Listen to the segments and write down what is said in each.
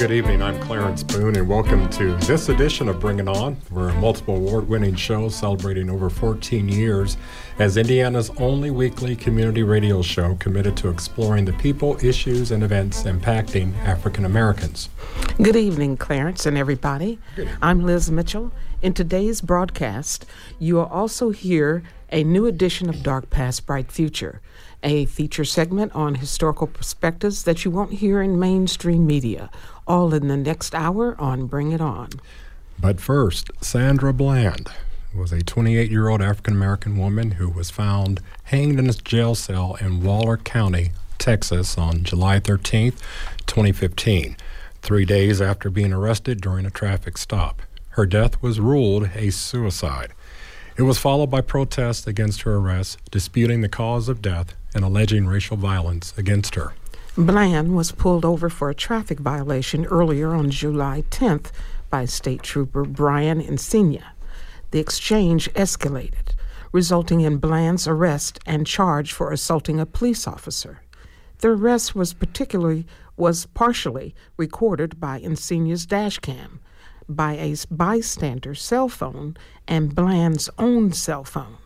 Good evening. I'm Clarence Boone, and welcome to this edition of Bring It On. We're a multiple award winning show celebrating over 14 years as Indiana's only weekly community radio show committed to exploring the people, issues, and events impacting African Americans. Good evening, Clarence and everybody. I'm Liz Mitchell. In today's broadcast, you will also hear a new edition of Dark Past, Bright Future a feature segment on historical perspectives that you won't hear in mainstream media all in the next hour on Bring It On. But first, Sandra Bland was a 28 year old African American woman who was found hanged in a jail cell in Waller County, Texas on July 13, 2015, three days after being arrested during a traffic stop. Her death was ruled a suicide. It was followed by protests against her arrest, disputing the cause of death and alleging racial violence against her. Bland was pulled over for a traffic violation earlier on July 10th by State Trooper Brian Encinia. The exchange escalated, resulting in Bland's arrest and charge for assaulting a police officer. The arrest was particularly was partially recorded by Encinia's dashcam, by a bystander's cell phone, and Bland's own cell phone.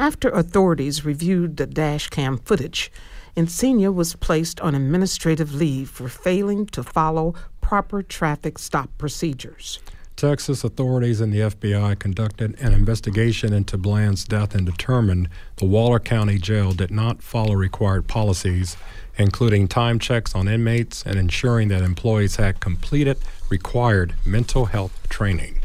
After authorities reviewed the dashcam footage, Encinia was placed on administrative leave for failing to follow proper traffic stop procedures. Texas authorities and the FBI conducted an investigation into Bland's death and determined the Waller County Jail did not follow required policies, including time checks on inmates and ensuring that employees had completed required mental health training.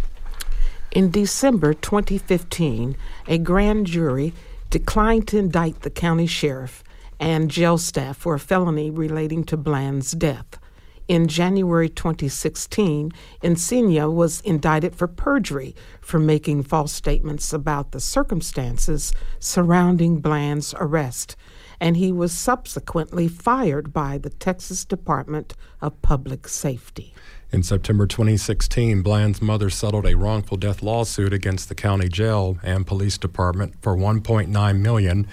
In December 2015, a grand jury declined to indict the county sheriff and jail staff for a felony relating to Bland's death. In January 2016, Encinia was indicted for perjury for making false statements about the circumstances surrounding Bland's arrest, and he was subsequently fired by the Texas Department of Public Safety. In September 2016, Bland's mother settled a wrongful death lawsuit against the county jail and police department for 1.9 million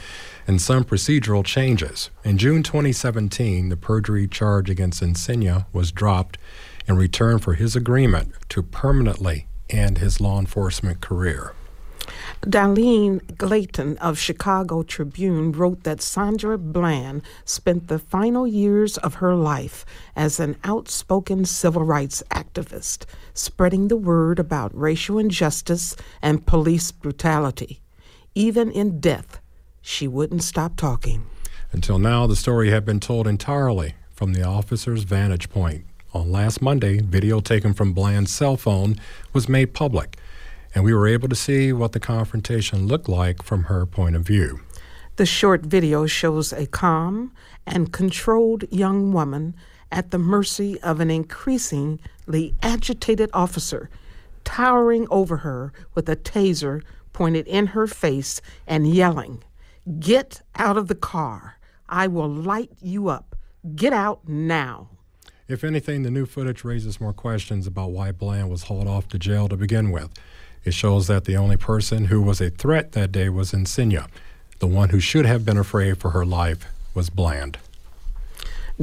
and some procedural changes. In June 2017, the perjury charge against Encinia was dropped in return for his agreement to permanently end his law enforcement career. Dahleen Glanton of Chicago Tribune wrote that Sandra Bland spent the final years of her life as an outspoken civil rights activist, spreading the word about racial injustice and police brutality. Even in death, she wouldn't stop talking. Until now, the story had been told entirely from the officer's vantage point. On last Monday, video taken from Bland's cell phone was made public and we were able to see what the confrontation looked like from her point of view. The short video shows a calm and controlled young woman at the mercy of an increasingly agitated officer, towering over her with a taser pointed in her face and yelling, Get out of the car. I will light you up. Get out now. If anything, the new footage raises more questions about why Bland was hauled off to jail to begin with. It shows that the only person who was a threat that day was Encinia. The one who should have been afraid for her life was Bland.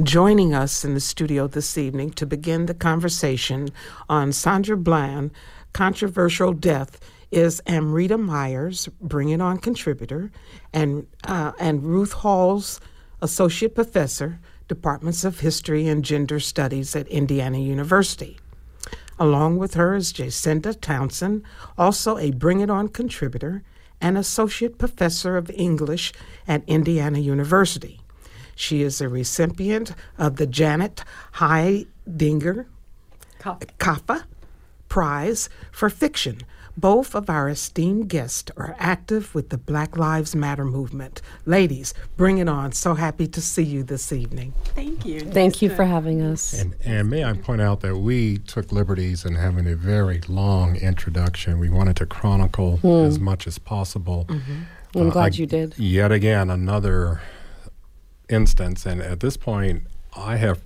Joining us in the studio this evening to begin the conversation on Sandra Bland, controversial death, is Amrita Myers, Bring It On contributor, and, uh, and Ruth Halls, associate professor, departments of history and gender studies at Indiana University. Along with her is Jacinda Townsend, also a Bring It On contributor and associate professor of English at Indiana University. She is a recipient of the Janet Heidinger Kafka Prize for Fiction, Both of our esteemed guests are active with the Black Lives Matter movement. Ladies, bring it on. So happy to see you this evening. Thank you. Thank you for having us. And, and may I point out that we took liberties in having a very long introduction. We wanted to chronicle Hmm. as much as possible. I'm Uh, glad I- you did. Yet again, another instance, and at this point, I have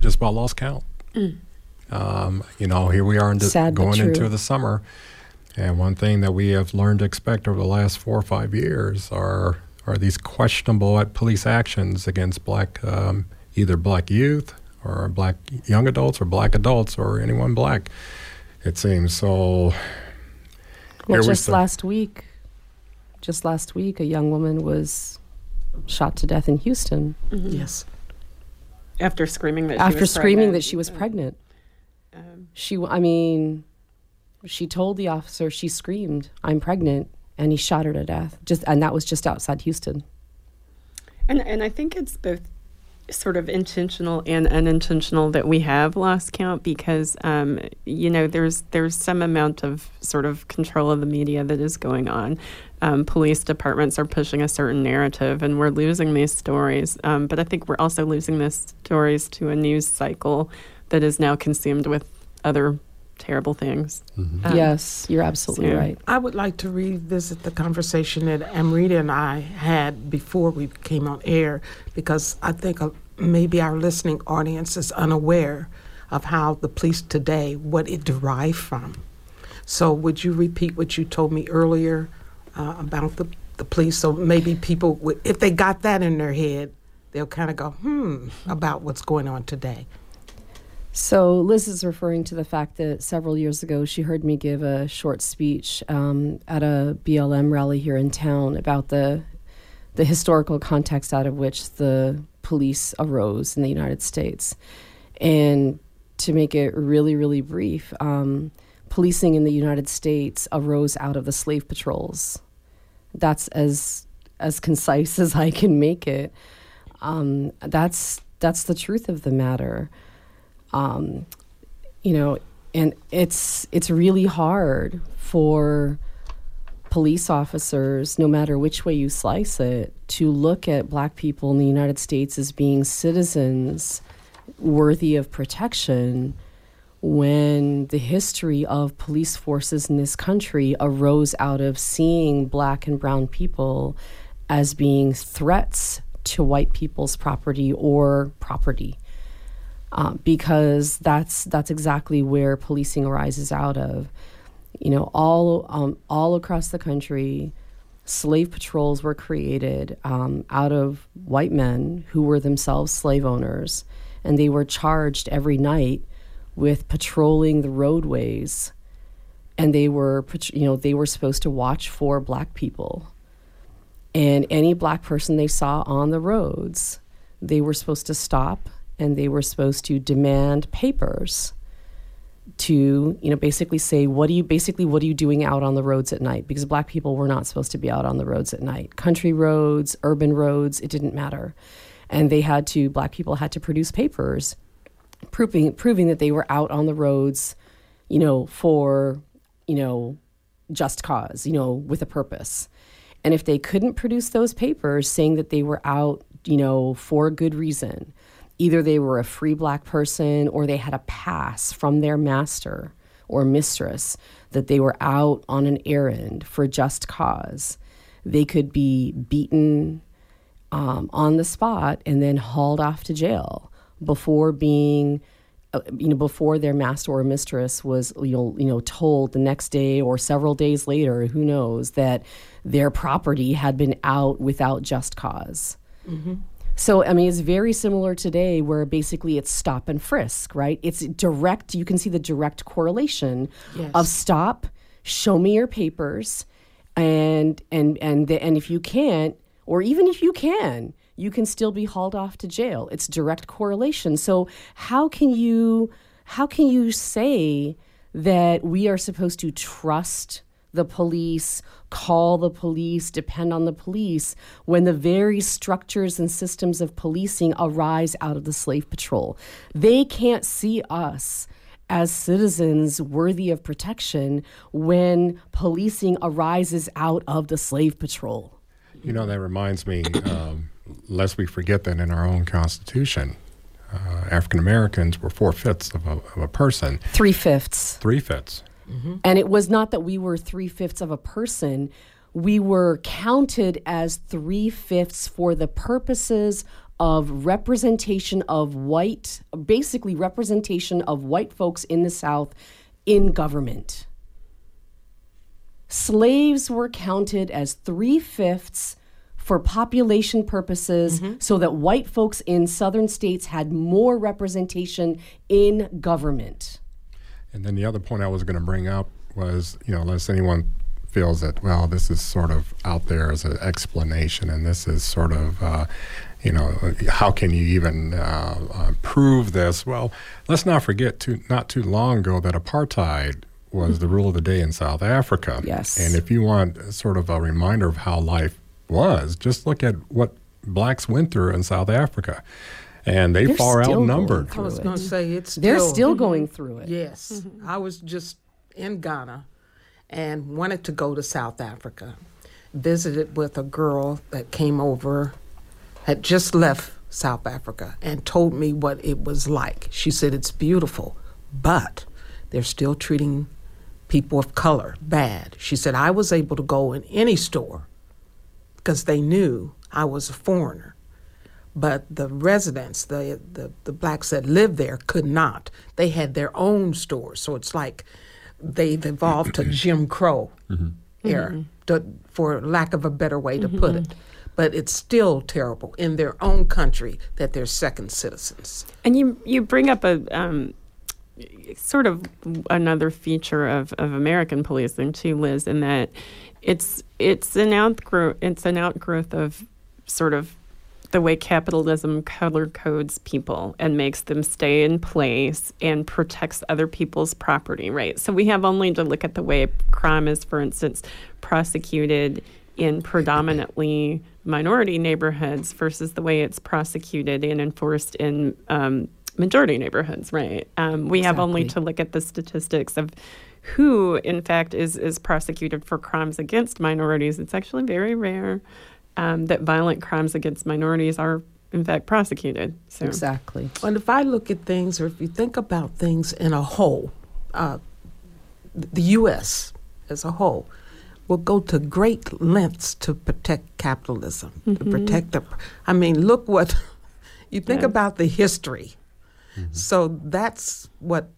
just about lost count. Um, you know, here we are into, Sad going into the summer, and one thing that we have learned to expect over the last four or five years are are these questionable police actions against black, um, either black youth or black young adults or black adults or anyone black. It seems so. Well, here we just last week, just last week, a young woman was shot to death in Houston Yes. After screaming that she after was screaming pregnant. that she was pregnant. Um, She, w- I mean, she told the officer she screamed, "I'm pregnant," and he shot her to death. Just and that was just outside Houston. and and I think it's both sort of intentional and unintentional that we have lost count because um, you know there's there's some amount of sort of control of the media that is going on. Um, police departments are pushing a certain narrative, and we're losing these stories. Um, but I think we're also losing these stories to a news cycle that is now consumed with other terrible things. Um, yes, you're absolutely so- right. I would like to revisit the conversation that Amrita and I had before we came on air because I think uh, maybe our listening audience is unaware of how the police today, what it derived from. So, would you repeat what you told me earlier uh, about the, the police? So, maybe people, would, if they got that in their head, they'll kind of go, hmm, about what's going on today. So Liz is referring to the fact that several years ago she heard me give a short speech um, at a BLM rally here in town about the the historical context out of which the police arose in the United States, and to make it really really brief, um, policing in the United States arose out of the slave patrols. That's as as concise as I can make it. Um, that's that's the truth of the matter um, you know, and it's it's really hard for police officers, no matter which way you slice it, to look at black people in the United States as being citizens worthy of protection when the history of police forces in this country arose out of seeing black and brown people as being threats to white people's property or property uh, because that's that's exactly where policing arises out of. You know, all um, all across the country, slave patrols were created um, out of white men who were themselves slave owners, and they were charged every night with patrolling the roadways, and they were you know they were supposed to watch for black people, and any black person they saw on the roads, they were supposed to stop and they were supposed to demand papers to you know basically say what do you basically what are you doing out on the roads at night? Because black people were not supposed to be out on the roads at night. Country roads urban roads it didn't matter. And they had to black people had to produce papers proving proving that they were out on the roads you know for you know just cause you know with a purpose. And if they couldn't produce those papers saying that they were out you know for a good reason either they were a free black person or they had a pass from their master or mistress that they were out on an errand for just cause. They could be beaten um, on the spot and then hauled off to jail before being uh, you know before their master or mistress was you know you know told the next day or several days later who knows that their property had been out without just because so, I mean, it's very similar today where basically it's stop and frisk, right? It's direct, you can see the direct correlation Yes. of stop, show me your papers, and and and the, and if you can't, or even if you can, you can still be hauled off to jail. It's direct correlation. So, how can you how can you say that we are supposed to trust the police, call the police, depend on the police, when the very structures and systems of policing arise out of the slave patrol. They can't see us as citizens worthy of protection when policing arises out of the slave patrol. You know, that reminds me, um, lest we forget that in our own Constitution, uh, African Americans were four fifths of of a person, Three fifths. three fifths. Mm-hmm. And it was not that we were three fifths of a person. We were counted as three fifths for the purposes of representation of white, basically representation of white folks in the South in government. Slaves were counted as three fifths for population purposes mm-hmm. so that white folks in southern states had more representation in government. And then the other point I was going to bring up was, you know, unless anyone feels that, well, this is sort of out there as an explanation, and this is sort of, uh, you know, how can you even uh, uh, prove this? Well, let's not forget, too, not too long ago, that apartheid was the rule of the day in South Africa. Yes. And if you want sort of a reminder of how life was, just look at what blacks went through in South Africa. And they They're far still outnumbered. going I was through going it. to say it's They're still, still going through it. Yes, I was just in Ghana and wanted to go to South Africa. Visited with a girl that came over, had just left South Africa, and told me what it was like. She said it's beautiful, but they're still treating people of color bad. She said I was able to go in any store because they knew I was a foreigner but the residents, the, the the blacks that lived there, could not. They had their own stores, so it's like they've evolved to Jim Crow mm-hmm. era, mm-hmm. to, for lack of a better way to put it. Mm-hmm. But it's still terrible in their own country that they're second citizens. And you you bring up a um, sort of another feature of, of American policing too, Liz, in that it's it's an outgrowth it's an outgrowth of sort of the way capitalism color codes people and makes them stay in place and protects other people's property, right? So we have only to look at the way crime is, for instance, prosecuted in predominantly minority neighborhoods versus the way it's prosecuted and enforced in um, majority neighborhoods, right? Um, we have only to look at the statistics of who, in fact, is is prosecuted for crimes against minorities. It's actually very rare um, that violent crimes against minorities are, in fact, prosecuted. So Exactly. And if I look at things, or if you think about things in a whole, uh, the U.S. as a whole will go to great lengths to protect capitalism, to protect the. I mean, look what you think Yeah. about the history. So that's what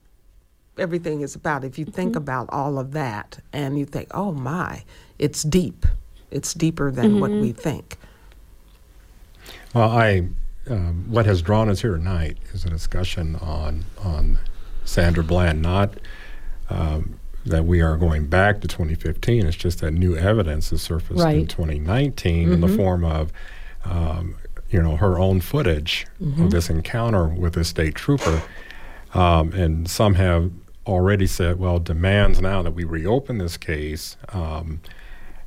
everything is about. If you think about all of that and you think, oh my, it's deep. It's deeper than what we think. Well, I, um, what has drawn us here tonight is a discussion on on Sandra Bland. Not um, that we are going back to 2015. It's just that new evidence has surfaced in Right. 2019 in the form of, um, you know, her own footage of this encounter with a state trooper, um, and some have already said, well, demands now that we reopen this case. Um,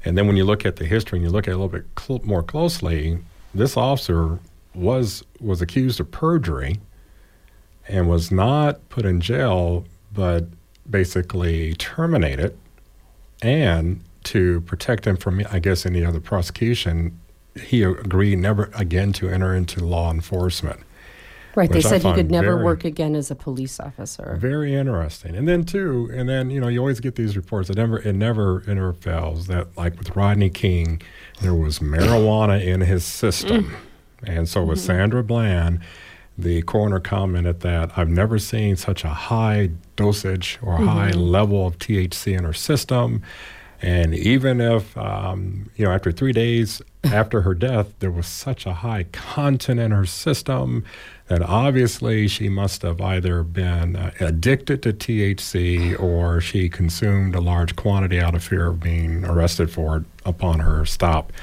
and then when you look at the history and you look at it a little bit cl- more closely, this officer was was accused of perjury and was not put in jail, but basically terminated. And to protect him from, I guess, any other prosecution, he agreed never again to enter into law enforcement. Right. They said he could never very- work again as a police officer. Very interesting. And then too, and then you know, you always get these reports. It never, it never, it never fails that like with Rodney King, there was marijuana in his system, mm. and so with mm-hmm. Sandra Bland, the coroner commented that I've never seen such a high dosage or high mm-hmm. level of THC in her system. And even if, um, you know, after three days after her death, there was such a high content in her system that obviously she must have either been uh, addicted to THC or she consumed a large quantity out of fear of being arrested for it upon her stop.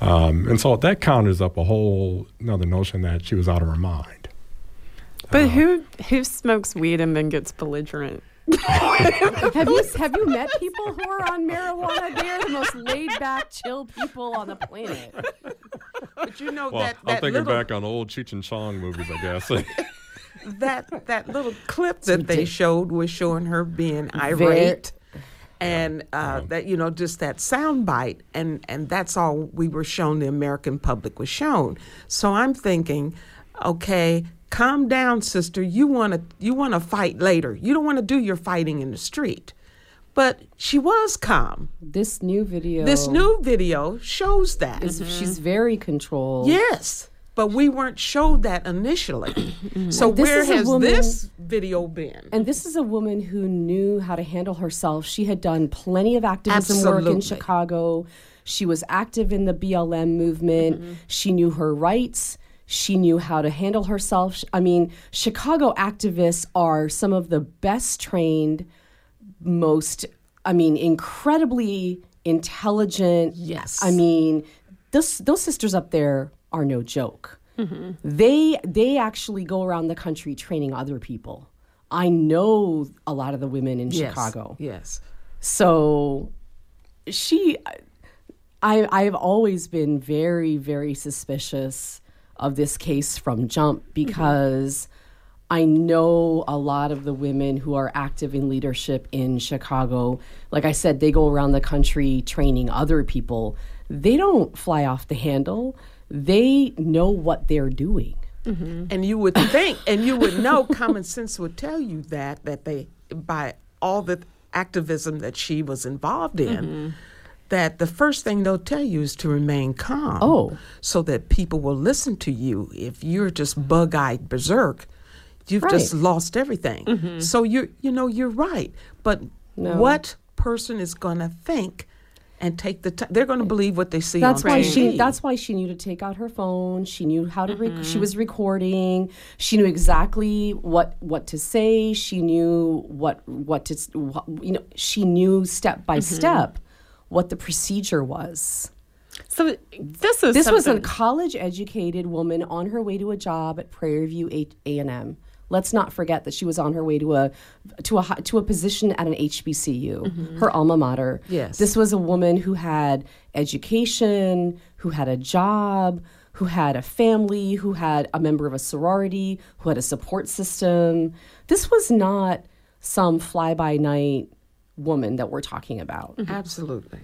Um, and so that conjures up a whole another notion that she was out of her mind. But who who smokes weed and then gets belligerent? have you have you met people who are on marijuana? They're the most laid back, chill people on the planet. But you know that, that little, back on old Cheech and Chong movies, I guess. that that little clip that they showed was showing her being Very- irate. And uh, that you know, just that sound bite, and and that's all we were shown. The American public was shown. So I'm thinking, okay, calm down, sister. You want to you want to fight later. You don't want to do your fighting in the street. But she was calm. This new video. This new video shows that. is she's very controlled. Yes, but we weren't showed that initially. so This where has woman- this video been? And this is a woman who knew how to handle herself. She had done plenty of activism work in Absolutely. Chicago. She was active in the BLM movement. Mm-hmm. She knew her rights. She knew how to handle herself. I mean, Chicago activists are some of the best trained, most, I mean, incredibly intelligent. Yes. I mean, those those sisters up there are no joke. Mm-hmm. They they actually go around the country training other people. I know a lot of the women in Yes, Chicago. Yes. So she I I've always been very very suspicious of this case from jump mm-hmm. because I know a lot of the women who are active in leadership in Chicago. Like I said, they go around the country training other people. They don't fly off the handle. They know what they're doing. Mm-hmm. And you would think, and you would know, common sense would tell you that that they, by all the activism that she was involved in, mm-hmm. that the first thing they'll tell you is to remain calm. Oh. so that people will listen to you. If you're just bug-eyed berserk, you've just lost everything. Mm-hmm. So you're, you know, you're right. But No. what person is going to think? And take the time. They're going to believe what they see That's on why TV. she. That's why she knew to take out her phone. She knew how to. Rec- she mm-hmm. was recording. She knew exactly what what to say. She knew what what to. s- wha- You know, she knew step by mm-hmm. step what the procedure was. So this is This was a college educated woman on her way to a job at Prairie View A and M. Let's not forget that she was on her way to a to a to a position at an HBCU, mm-hmm. her alma mater. Yes. This was a woman who had education, who had a job, who had a family, who had a member of a sorority, who had a support system. This was not some fly by night woman that we're talking about. Mm-hmm. Absolutely.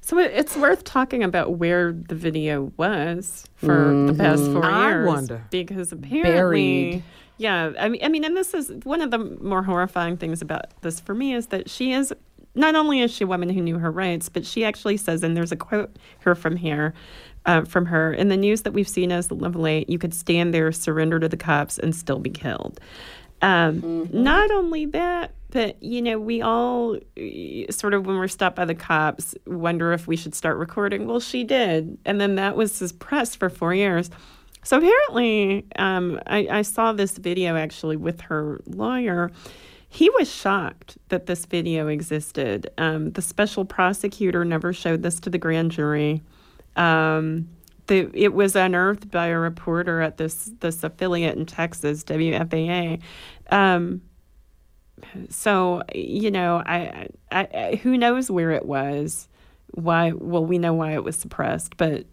So it- it's worth talking about where the video was for the past mm-hmm. four I years. wonder. because apparently, Buried. Yeah. I mean, I mean, and this is one of the more horrifying things about this for me is that she is not only is she a woman who knew her rights, but she actually says, and there's a quote here from here. Uh, from her in the news that we've seen as of late, you could stand there, surrender to the cops, and still be killed. Um, Not only that, but you know, we all sort of when we're stopped by the cops wonder if we should start recording. Well, she did, and then that was suppressed for four years. So apparently, um, I, I saw this video actually with her lawyer. He was shocked that this video existed. Um, the special prosecutor never showed this to the grand jury. Um, the, it was unearthed by a reporter at this this affiliate in Texas, WFAA. Um, so you know, I, I, I who knows where it was? Why? Well, we know why it was suppressed, but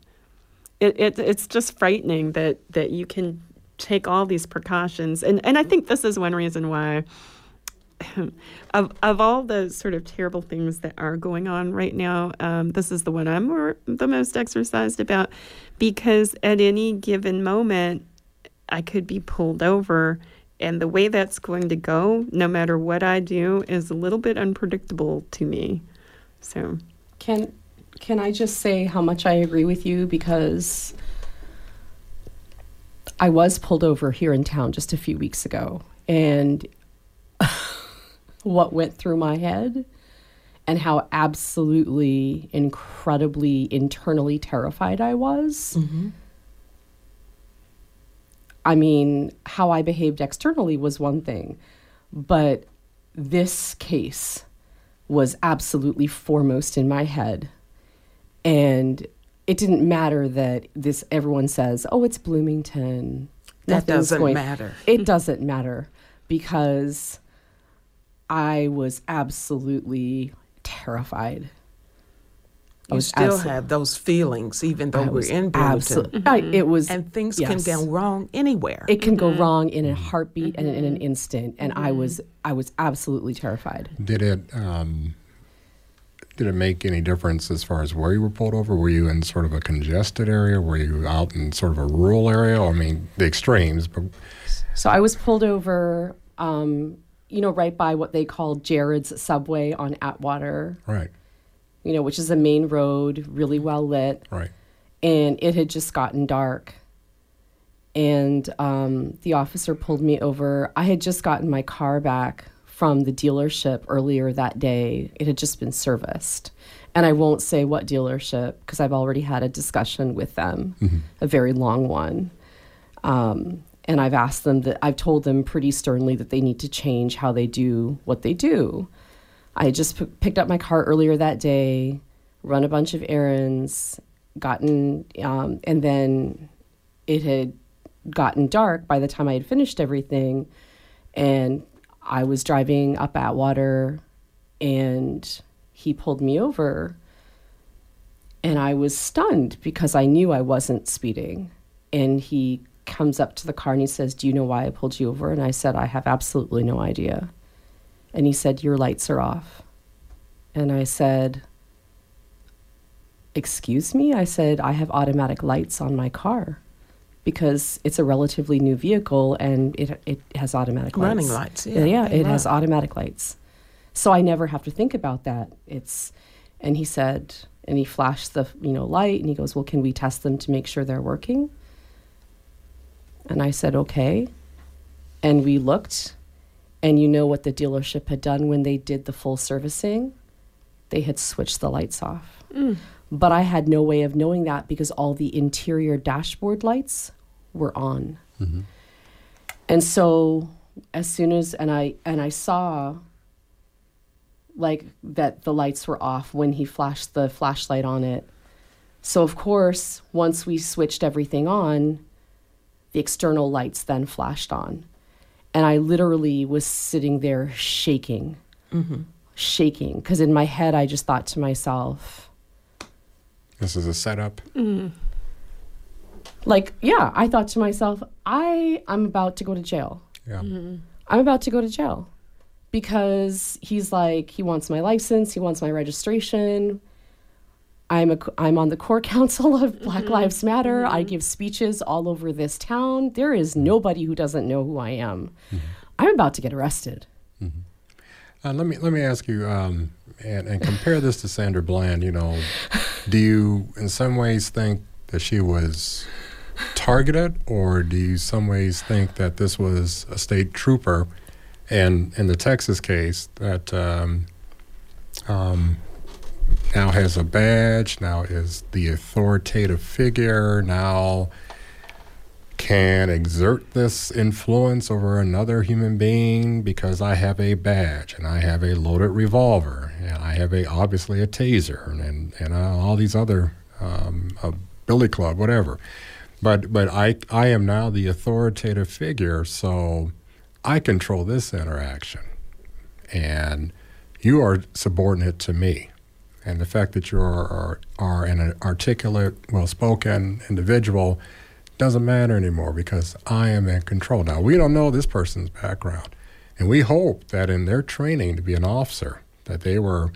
it, it it's just frightening that that you can take all these precautions, and and I think this is one reason why. of of all the sort of terrible things that are going on right now, um, this is the one I'm more, the most exercised about, because at any given moment, I could be pulled over, and the way that's going to go, no matter what I do, is a little bit unpredictable to me. So, Can can I just say how much I agree with you because I was pulled over here in town just a few weeks ago and what went through my head and how absolutely incredibly internally terrified I was. Mm-hmm. I mean, how I behaved externally was one thing, but this case was absolutely foremost in my head. And it didn't matter that this everyone says, "Oh, it's Bloomington." That Nothing's doesn't matter. It doesn't matter because I was absolutely terrified. I You still abso- have those feelings, even though we're in Bloomington. absolute- I- it mm-hmm. was And things can go wrong anywhere. It can go mm-hmm. wrong in a mm-hmm. heartbeat and in an instant, and I was I was absolutely terrified. Did it um, did it make any difference as far as where you were pulled over? Were you in sort of a congested area? Were you out in sort of a rural area? I mean, the extremes, but So I was pulled over, um, you know, right by what they call Jared's Subway on Atwater, right, you know, which is a main road, really well lit. right. and it had just gotten dark. And um, the officer pulled me over. I had just gotten my car back from the dealership earlier that day. It had just been serviced. And I won't say what dealership because I've already had a discussion with them, a very long one. Um, and I've asked them that, I've told them pretty sternly that they need to change how they do what they do. I just p- picked up my car earlier that day, run a bunch of errands, gotten, um, and then it had gotten dark by the time I had finished everything. And I was driving up Atwater and he pulled me over. And I was stunned because I knew I wasn't speeding. And he comes up to the car and he says, Do you know why I pulled you over? And I said, I have absolutely no idea. And he said, Your lights are off. And I said, Excuse me? I said, I have automatic lights on my car because it's a relatively new vehicle and it, it has automatic lights. Running lights, yeah, yeah, it has automatic lights. So I never have to think about that. It's, and he said, and he flashed the you know light and he goes, well, can we test them to make sure they're working? And I said, okay. And we looked, and you know what the dealership had done when they did the full servicing? They had switched the lights off. Mm. But I had no way of knowing that because all the interior dashboard lights were on. Mm-hmm. And so as soon as and I and I saw like that the lights were off when he flashed the flashlight on it. So of course, once we switched everything on, the external lights then flashed on. And I literally was sitting there shaking, mm-hmm. shaking. Because in my head, I just thought to myself, This is a setup. Mm-hmm. Like, yeah, I thought to myself, I, I'm about to go to jail. Yeah. Mm-hmm. I'm about to go to jail because he's like he wants my license, he wants my registration. I'm a I'm on the core council of Black mm-hmm. Lives Matter. I mm-hmm. give speeches all over this town. There is nobody who doesn't know who I am. I'm about to get arrested. Uh, let me let me ask you, um, and, and compare this to Sandra Bland. You know, do you in some ways think that she was targeted, or do you some ways think that this was a state trooper, and in the Texas case that um, um, now has a badge, now is the authoritative figure, now can exert this influence over another human being because I have a badge and I have a loaded revolver and I have a obviously a taser and and uh, all these other um, a billy club whatever, but but I I am now the authoritative figure so I control this interaction and you are subordinate to me and the fact that you are are, an articulate well spoken individual doesn't matter anymore because I am in control. Now, we don't know this person's background, and we hope that in their training to be an officer, that they were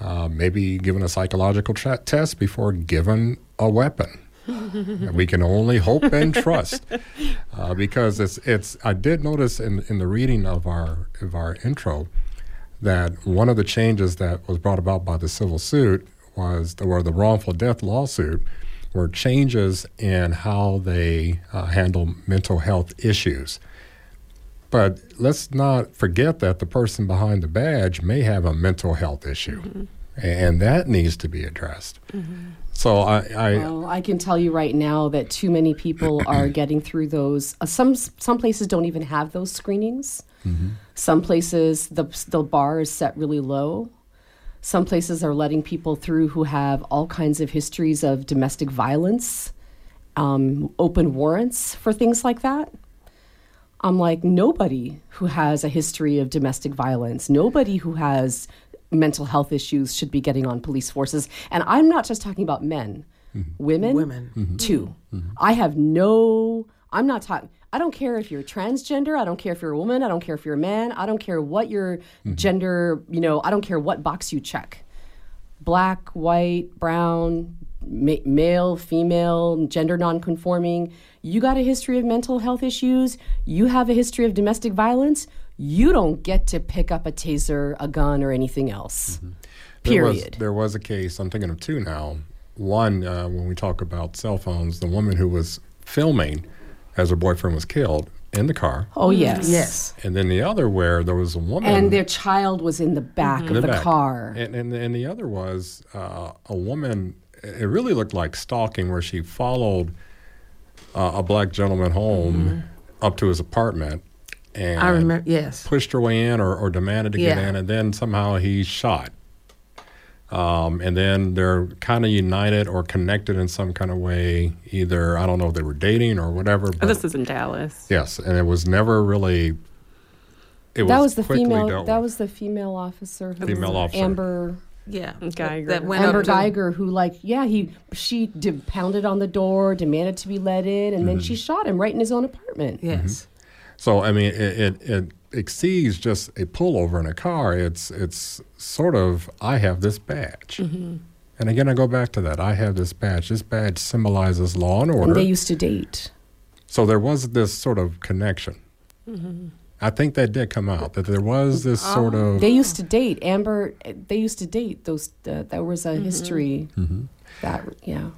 uh, maybe given a psychological tra- test before given a weapon. We can only hope and trust uh, because it's it's. I did notice in in the reading of our of our intro that one of the changes that was brought about by the civil suit was the, or the wrongful death lawsuit were changes in how they uh, handle mental health issues. But let's not forget that the person behind the badge may have a mental health issue, and that needs to be addressed. So I, I Well, I can tell you right now that too many people are getting through those. Uh, some some places don't even have those screenings. Some places the the bar is set really low. Some places are letting people through who have all kinds of histories of domestic violence, um, open warrants for things like that. I'm like nobody who has a history of domestic violence, nobody who has mental health issues should be getting on police forces. And I'm not just talking about men, mm-hmm. women, Women. Mm-hmm. too. Mm-hmm. I have no, I'm not talking. I don't care if you're transgender. I don't care if you're a woman. I don't care if you're a man. I don't care what your gender, you know, I don't care what box you check. Black, white, brown, ma- male, female, gender nonconforming. You got a history of mental health issues. You have a history of domestic violence. You don't get to pick up a taser, a gun, or anything else. There was, Period. there was a case, I'm thinking of two now. One, uh, when we talk about cell phones, the woman who was filming as her boyfriend was killed in the car. oh, yes. Yes. And then the other where there was a woman. And their child was in the back in of the, back. car. And, and, and the other was uh, a woman, it really looked like stalking, where she followed uh, a black gentleman home up to his apartment. And I remember. Yes. pushed her way in or, or demanded to get in, and then somehow he shot. Um, and then they're kind of united or connected in some kind of way. Either I don't know if they were dating or whatever. Oh, this is in Dallas. yes, and it was never really. It that was the female. That with. was the female officer. Who Female officer. Amber. Yeah. Geiger. That went Amber Geiger, who like, yeah, he she de- pounded on the door, demanded to be let in, and then she shot him right in his own apartment. Yes. So I mean, it, it, it exceeds just a pullover in a car. It's it's sort of I have this badge, Mm-hmm. and again I go back to that. I have this badge. This badge symbolizes law and order. And they used to date. So there was this sort of connection. I think that did come out that there was this sort of They used to date. Amber, they used to date. Those uh, there was a history. That yeah.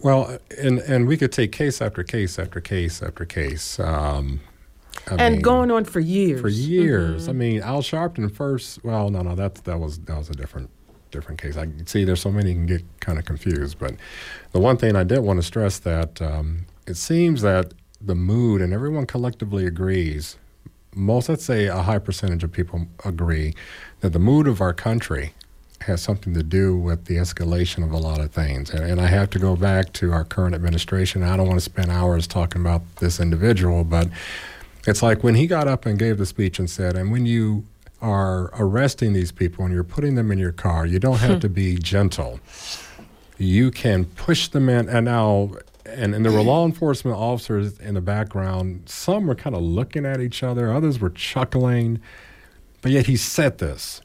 well, and and we could take case after case after case after case. Um, I And mean, going on for years. for years. I mean, Al Sharpton first. Well, no, no, that that was that was a different different case. I see there's so many you can get kind of confused. But the one thing I did want to stress that um, it seems that the mood and everyone collectively agrees. Most, let's say, a high percentage of people agree that the mood of our country has something to do with the escalation of a lot of things. And, and I have to go back to our current administration. I don't want to spend hours talking about this individual, but it's like when he got up and gave the speech and said, and when you are arresting these people and you're putting them in your car, you don't have to be gentle. You can push them in. And now, and, and there were law enforcement officers in the background. Some were kind of looking at each other, others were chuckling. But yet he said this.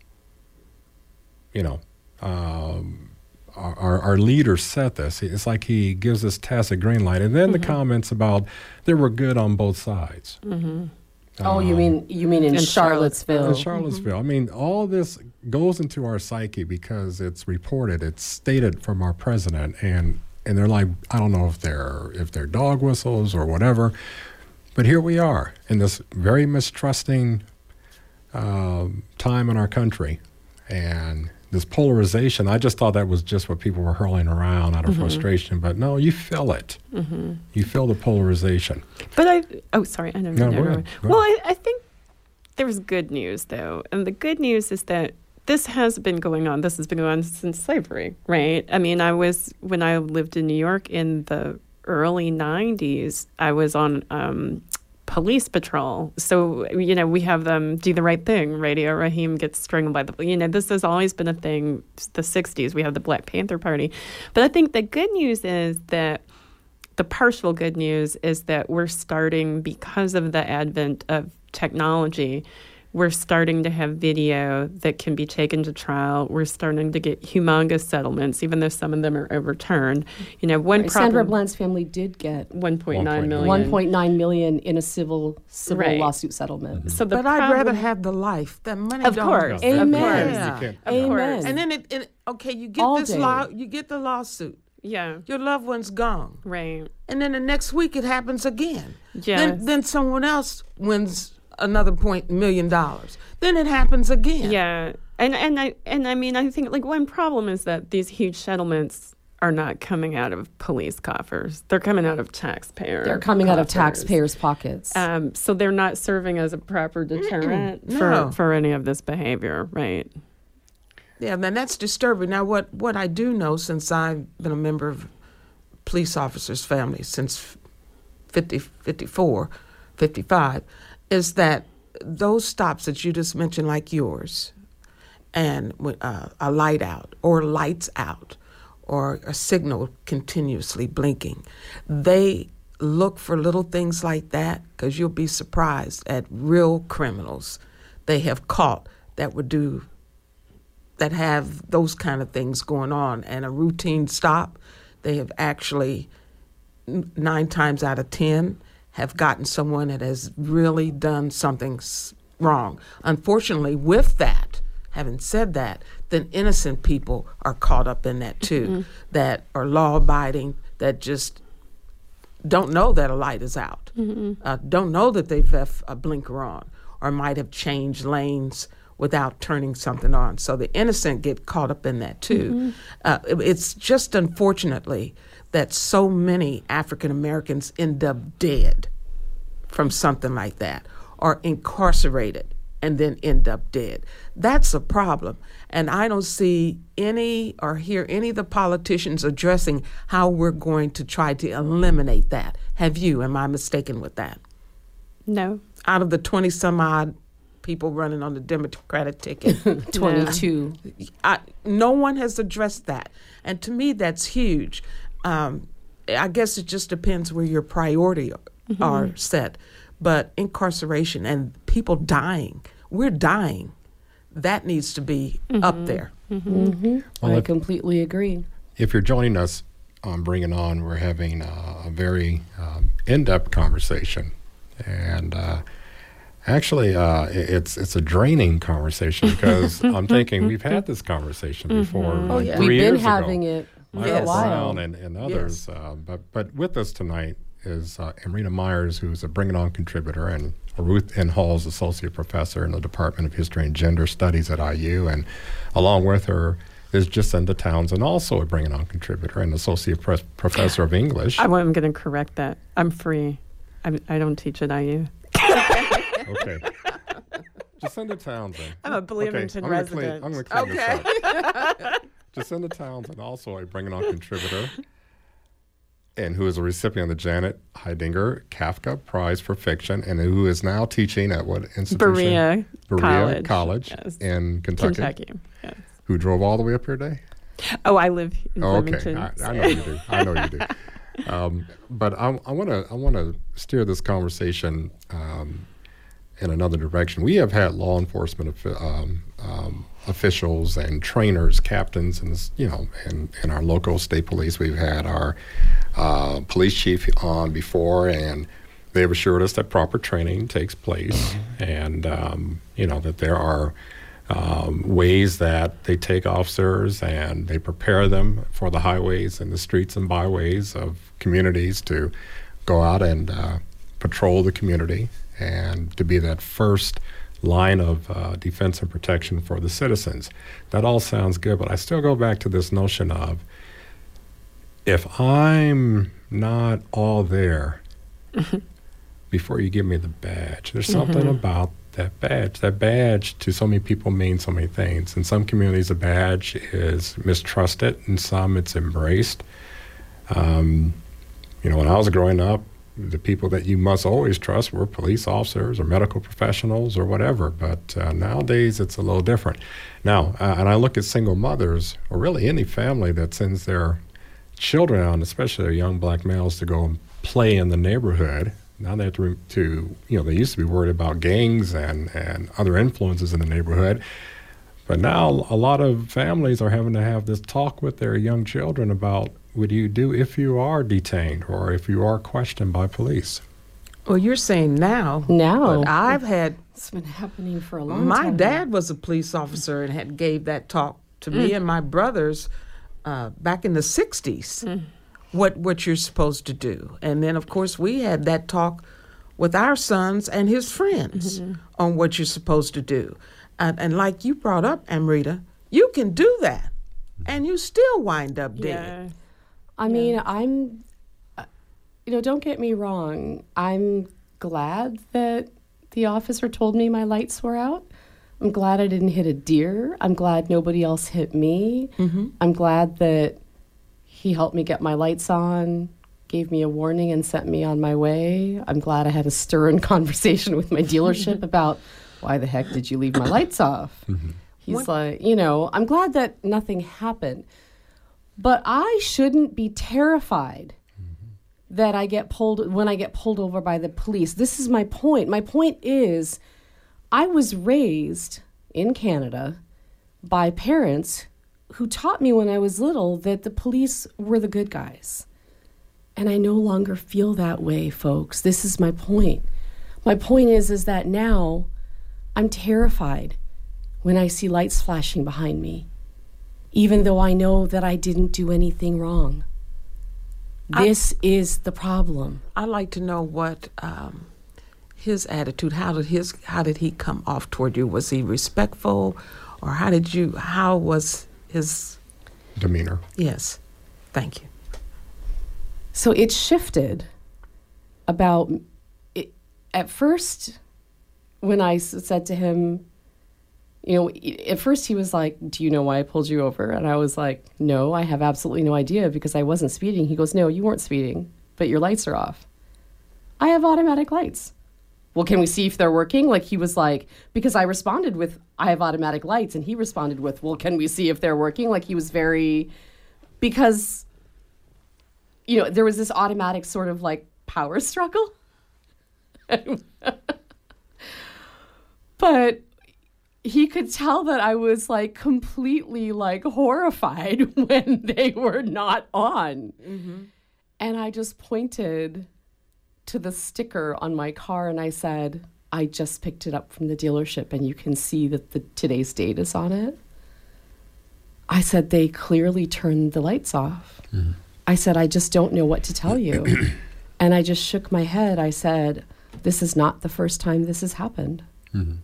You know, um, our, our, our leader said this. It's like he gives us tacit green light. And then the comments about they were good on both sides. oh, you mean you mean in, in Charlottesville? In Charlottesville. I mean, all this goes into our psyche because it's reported, it's stated from our president, and and they're like, I don't know if they're if they're dog whistles or whatever, but here we are in this very mistrusting um, time in our country, and this polarization. I just thought that was just what people were hurling around out of frustration, but no, you feel it. You feel the polarization. But I, oh, sorry, I know. No, no, go no, ahead. Go Well, I, I think there's good news though, and the good news is that this has been going on. This has been going on since slavery, right? I mean, I was when I lived in New York in the early '90s. I was on um, police patrol, so you know we have them do the right thing. Radio Raheem gets strangled by the. You know, this has always been a thing. The '60s, we have the Black Panther Party, but I think the good news is that the partial good news is that we're starting because of the advent of technology we're starting to have video that can be taken to trial we're starting to get humongous settlements even though some of them are overturned you know one Right, Sandra Bland's family did get 1.9 1.9. million 1.9 million in a civil civil Right. lawsuit settlement. so the but I'd rather have the life. That money Of don't course, of Amen. course. Yeah. You can't- Of Amen. course. And then it, it okay, you get All this day. law, you get the lawsuit. yeah Your loved one's gone. right And then the next week it happens again. Yes. Then then someone else wins another point million dollars. Then it happens again. Yeah, and and I and I mean I think like one problem is that these huge settlements are not coming out of police coffers; they're coming out of taxpayer. They're coming out of taxpayers' pockets. Um, so they're not serving as a proper deterrent for no. for any of this behavior, right? Yeah, then that's disturbing. Now, what, what I do know, since I've been a member of police officers' families since 50, 54, 55, is that those stops that you just mentioned, like yours, and uh, a light out or lights out or a signal continuously blinking. They look for little things like that because you'll be surprised at real criminals they have caught that would do that have those kind of things going on and a routine stop they have actually nine times out of ten have gotten someone that has really done something wrong unfortunately with that having said that then innocent people are caught up in that too mm-hmm. that are law abiding that just don't know that a light is out mm-hmm. uh, don't know that they've left a blinker on or might have changed lanes without turning something on. So the innocent get caught up in that too. Mm-hmm. Uh, it's just unfortunately that so many African Americans end up dead from something like that or incarcerated and then end up dead. That's a problem. And I don't see any or hear any of the politicians addressing how we're going to try to eliminate that. Have you? Am I mistaken with that? No. Out of the 20 some odd people running on the Democratic ticket. 22. I, no one has addressed that. And to me, that's huge. Um, I guess it just depends where your priority mm-hmm. are set. But incarceration and people dying, we're dying. That needs to be mm-hmm. up there. Mm-hmm. mm-hmm. Well, I if, completely agree. If you're joining us on Bring It On, we're having uh, a very um, in depth conversation. And uh, Actually, uh, it's it's a draining conversation because I'm thinking we've had this conversation mm-hmm. before. Mm-hmm. Like oh, yeah. We've been having ago. it Yes. Brown and, and others. Yes. Uh, but but with us tonight is uh, Amrita Myers, who's a Bring It On contributor, and Ruth N. Halls associate professor in the Department of History and Gender Studies at IU, and along with her is Jacinda Townsend, also a Bring It On contributor and associate pre- professor of English. I, am going to correct that. I'm free. I, I don't teach at IU. Okay. Jacinda Townsend. I'm a Bloomington okay, I'm resident. Clean, I'm going to clean okay. this up. Jacinda Townsend, also a Bring It On contributor, and who is a recipient of the Janet Heidinger Kafka Prize for Fiction, and who is now teaching at what institution? Berea, Berea College, College yes. in Kentucky. Kentucky, yes. Who drove all the way up here today? Oh, I live in oh, okay. I, I, know you do. I know you do. Um, but I want to I want to steer this conversation um, in another direction. We have had law enforcement um, um, officials and trainers, captains, and you know, in our local state police, we've had our uh, police chief on before, and they've assured us that proper training takes place, and um, you know that there are. Um, ways that they take officers and they prepare them for the highways and the streets and byways of communities to go out and uh, patrol the community and to be that first line of uh, defense and protection for the citizens. That all sounds good, but I still go back to this notion of if I'm not all there before you give me the badge, there's something mm-hmm. about that badge. That badge to so many people means so many things. In some communities, a badge is mistrusted, in some, it's embraced. Um, you know, when I was growing up, the people that you must always trust were police officers or medical professionals or whatever. But uh, nowadays it's a little different. Now, uh, and I look at single mothers or really any family that sends their children out, especially their young black males, to go and play in the neighborhood. Now they have to, to, you know, they used to be worried about gangs and, and other influences in the neighborhood. But now a lot of families are having to have this talk with their young children about would you do if you are detained or if you are questioned by police? Well, you're saying now. Now. But I've had. It's been happening for a long my time. My dad was a police officer and had gave that talk to mm. me and my brothers uh, back in the 60s. Mm. What, what you're supposed to do. And then, of course, we had that talk with our sons and his friends mm-hmm. on what you're supposed to do. And, and like you brought up, Amrita, you can do that and you still wind up dead. Yeah. I mean, I'm, uh, you know, don't get me wrong. I'm glad that the officer told me my lights were out. I'm glad I didn't hit a deer. I'm glad nobody else hit me. Mm-hmm. I'm glad that he helped me get my lights on, gave me a warning, and sent me on my way. I'm glad I had a stern conversation with my dealership about why the heck did you leave my lights off? Mm-hmm. He's What- like, you know, I'm glad that nothing happened, but I shouldn't be terrified that I get pulled when I get pulled over by the police. This is my point. My point is, I was raised in Canada by parents who taught me when I was little that the police were the good guys. And I no longer feel that way, folks. This is my point. My point is is that now I'm terrified when I see lights flashing behind me, even though I know that I didn't do anything wrong. This is the problem. I'd like to know what um, his attitude. How did his How did he come off toward you? Was he respectful, or how did you? How was his? Demeanor. Yes, thank you. So it shifted about it, at first when I said to him, you know, at first he was like, "Do you know why I pulled you over?" And I was like, "No, I have absolutely no idea because I wasn't speeding." He goes, "No, you weren't speeding, but your lights are off." I have automatic lights. Well, can we see if they're working? Like he was like, because I responded with, I have automatic lights, and he responded with, well, can we see if they're working? Like he was very, because you know, there was this automatic sort of like power struggle. but he could tell that I was like completely like horrified when they were not on. Mm-hmm. And I just pointed to the sticker on my car and I said, I just picked it up from the dealership and you can see that the today's date is on it. I said they clearly turned the lights off. Mm-hmm. I said, I just don't know what to tell you. and I just shook my head. I said, This is not the first time this has happened. Mm-hmm.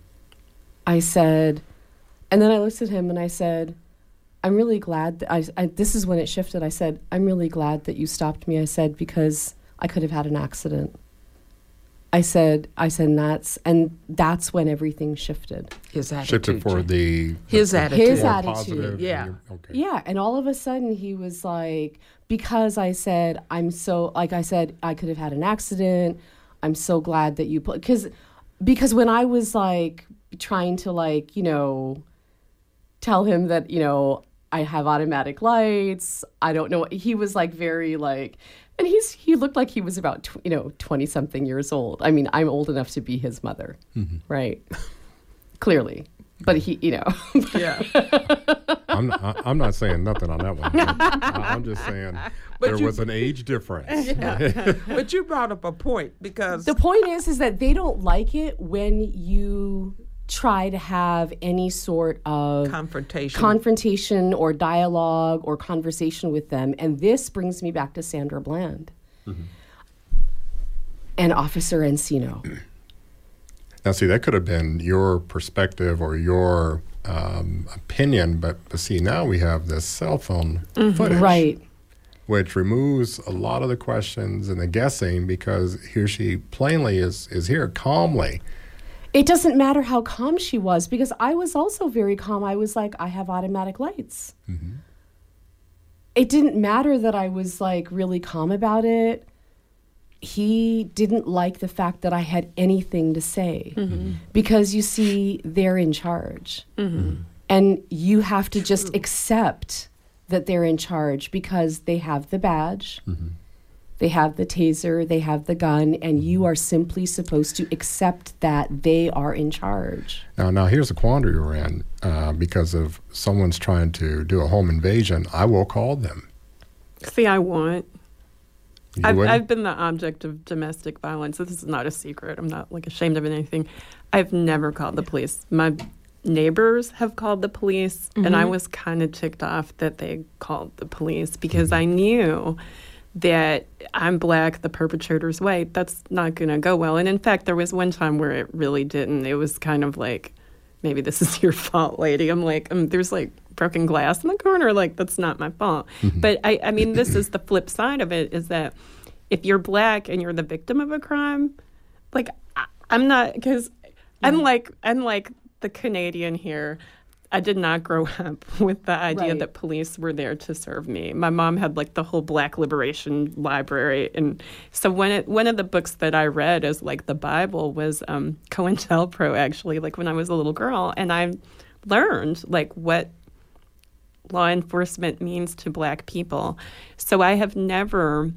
I said, and then I looked at him and I said, I'm really glad that I, I, this is when it shifted. I said, I'm really glad that you stopped me. I said, because I could have had an accident. I said, I said, and that's, and that's when everything shifted. His attitude. Shifted for the His the attitude. His attitude, yeah. and Okay. Yeah, and all of a sudden he was like, because I said I'm so like I said I could have had an accident. I'm so glad that you put because because when I was like trying to like you know tell him that you know I have automatic lights. I don't know. He was like very like, and he's he looked like he was about tw- you know twenty something years old. I mean, I'm old enough to be his mother, mm-hmm. right? Clearly, but he you know Yeah. I'm not, I- I'm not saying nothing on that one. I- I'm just saying there you- was an age difference. Yeah. but you brought up a point because The point is, is that they don't like it when you try to have any sort of confrontation. confrontation or dialogue or conversation with them. And this brings me back to Sandra Bland and Officer Encinia. Now, see, that could have been your perspective or your um, opinion, but, but see, now we have this cell phone footage, Right. which removes a lot of the questions and the guessing because here she plainly is is here calmly. It doesn't matter how calm she was because I was also very calm. I was like, I have automatic lights. Mm-hmm. It didn't matter that I was like really calm about it. He didn't like the fact that I had anything to say mm-hmm. because you see, they're in charge. Mm-hmm. And you have to just accept that they're in charge because they have the badge. They have the taser, they have the gun, and you are simply supposed to accept that they are in charge. Now, now here's a quandary we're in uh, because if someone's trying to do a home invasion, I will call them. See, I want. You I've, wouldn't? I've been the object of domestic violence. This is not a secret. I'm not like ashamed of anything. I've never called the police. My neighbors have called the police, and I was kind of ticked off that they called the police because I knew that I'm black, the perpetrator's white. That's not going to go well. And in fact, there was one time where it really didn't. It was kind of like, maybe this is your fault, lady. I'm like, um, there's like broken glass in the corner. Like, that's not my fault. But I, I mean, this is the flip side of it is that if you're black and you're the victim of a crime, like, I, I'm not, because unlike, unlike the Canadian here, I did not grow up with the idea Right. that police were there to serve me. My mom had like the whole Black Liberation Library, and so one of, one of the books that I read as like the Bible was um, COINTELPRO actually, like when I was a little girl, and I learned like what law enforcement means to black people. So I have never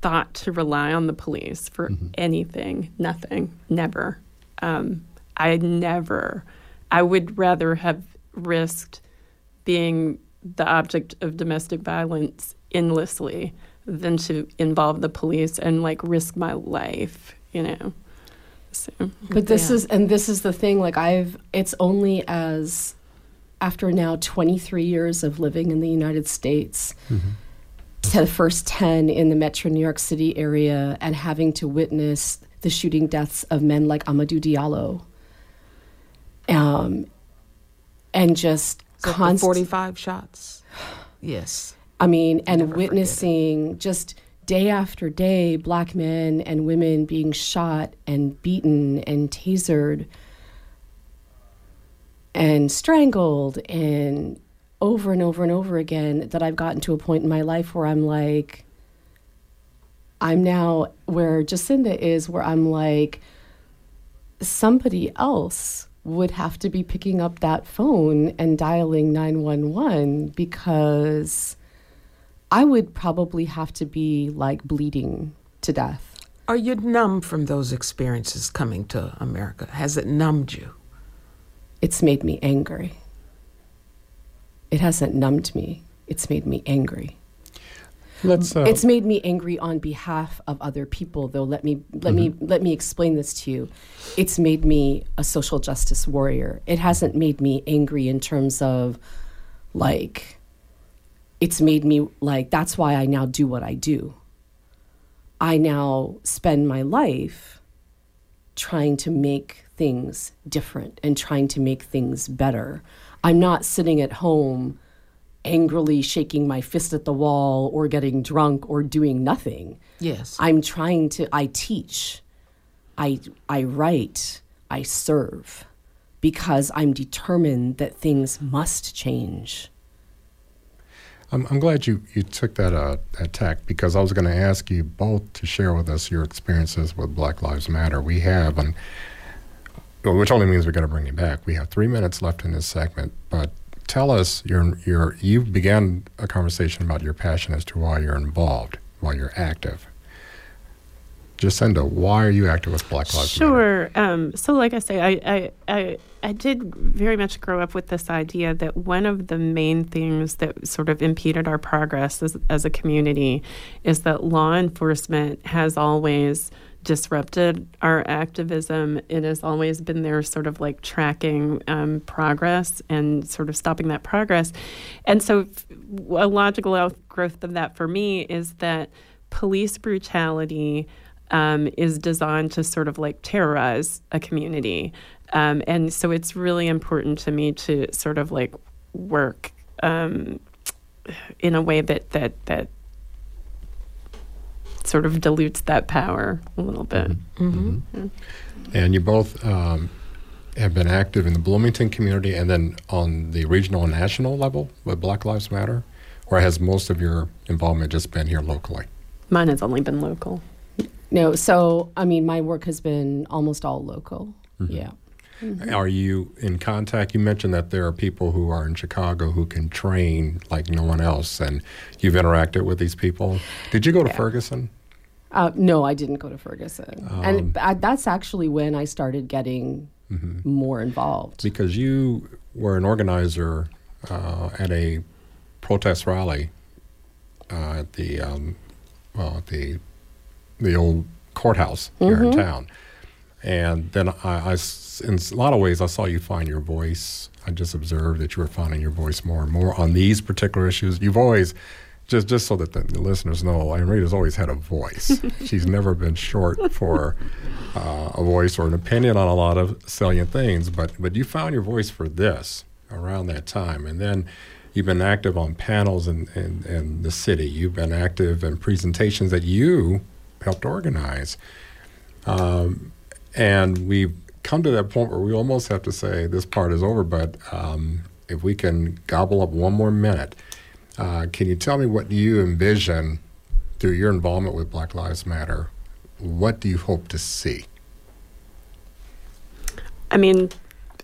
thought to rely on the police for mm-hmm. anything, nothing, never. Um, I never, I would rather have risked being the object of domestic violence endlessly than to involve the police and like risk my life, you know. So, but this yeah. is and this is the thing like I've it's only as after now 23 years of living in the United States mm-hmm. to the first 10 in the metro New York City area and having to witness the shooting deaths of men like Amadou Diallo um, and just so const- 45 shots? Yes. I mean, and witnessing just day after day black men and women being shot and beaten and tasered and strangled and over and over and over again that I've gotten to a point in my life where I'm like, I'm now where Jacinda is, where I'm like, somebody else would have to be picking up that phone and dialing 911 because I would probably have to be like bleeding to death. Are you numb from those experiences coming to America? Has it numbed you? It's made me angry. It hasn't numbed me, it's made me angry. Let's, uh, it's made me angry on behalf of other people though let me let mm-hmm. me let me explain this to you it's made me a social justice warrior it hasn't made me angry in terms of like it's made me like that's why I now do what I do. I now spend my life trying to make things different and trying to make things better. I'm not sitting at home angrily shaking my fist at the wall or getting drunk or doing nothing. Yes. I'm trying to I teach. I I write, I serve because I'm determined that things must change. I'm, I'm glad you, you took that, uh, that tack because I was going to ask you both to share with us your experiences with Black Lives Matter. We have, and which only means we're going to bring you back. We have three minutes left in this segment, but tell us your your you began a conversation about your passion as to why you're involved, why you're active. Jacinda, why are you active with Black Lives sure. Matter? Sure. Um, so, like I say, I, I, I, I did very much grow up with this idea that one of the main things that sort of impeded our progress as, as a community is that law enforcement has always disrupted our activism. It has always been there, sort of like tracking um, progress and sort of stopping that progress. And so, a logical outgrowth of that for me is that police brutality um, is designed to sort of like terrorize a community. Um, and so it's really important to me to sort of like work um, in a way that, that, that sort of dilutes that power a little bit. Mm-hmm. Mm-hmm. Yeah. And you both um, have been active in the Bloomington community and then on the regional and national level with Black Lives Matter? Or has most of your involvement just been here locally? Mine has only been local. No, so I mean, my work has been almost all local. Mm-hmm. Yeah. Mm-hmm. Are you in contact? You mentioned that there are people who are in Chicago who can train like no one else, and you've interacted with these people. Did you go to yeah. Ferguson? Uh, no, I didn't go to Ferguson, um, and I, that's actually when I started getting mm-hmm. more involved. Because you were an organizer uh, at a protest rally uh, at the um, well, at the the old courthouse here mm-hmm. in town. And then I, I, in a lot of ways, I saw you find your voice. I just observed that you were finding your voice more and more on these particular issues. You've always, just just so that the, listeners know, Irene has always had a voice. She's never been short for uh, a voice or an opinion on a lot of salient things. But but you found your voice for this around that time, and then you've been active on panels in, in, in the city. You've been active in presentations that you helped organize. Um, and we've come to that point where we almost have to say this part is over, but um, if we can gobble up one more minute, uh, can you tell me what you envision through your involvement with Black Lives Matter? What do you hope to see? I mean,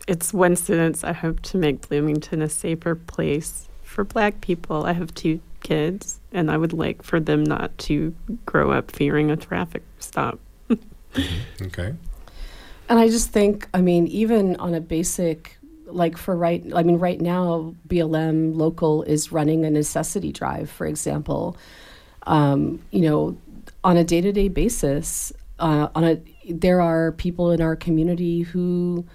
it's one sentence. I hope to make Bloomington a safer place for Black people. I have two kids, and I would like for them not to grow up fearing a traffic stop. Okay. And I just think, I mean, even on a basic, like for right, I mean, right now, BLM local is running a necessity drive, for example. Um, you know, on a day to day basis, uh, on a there are people in our community who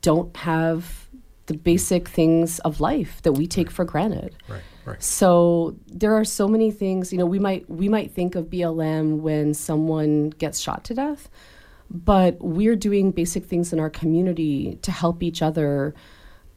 don't have the basic things of life that we take for granted. Right. Right. So there are so many things, you know, we might we might think of BLM when someone gets shot to death, but we're doing basic things in our community to help each other,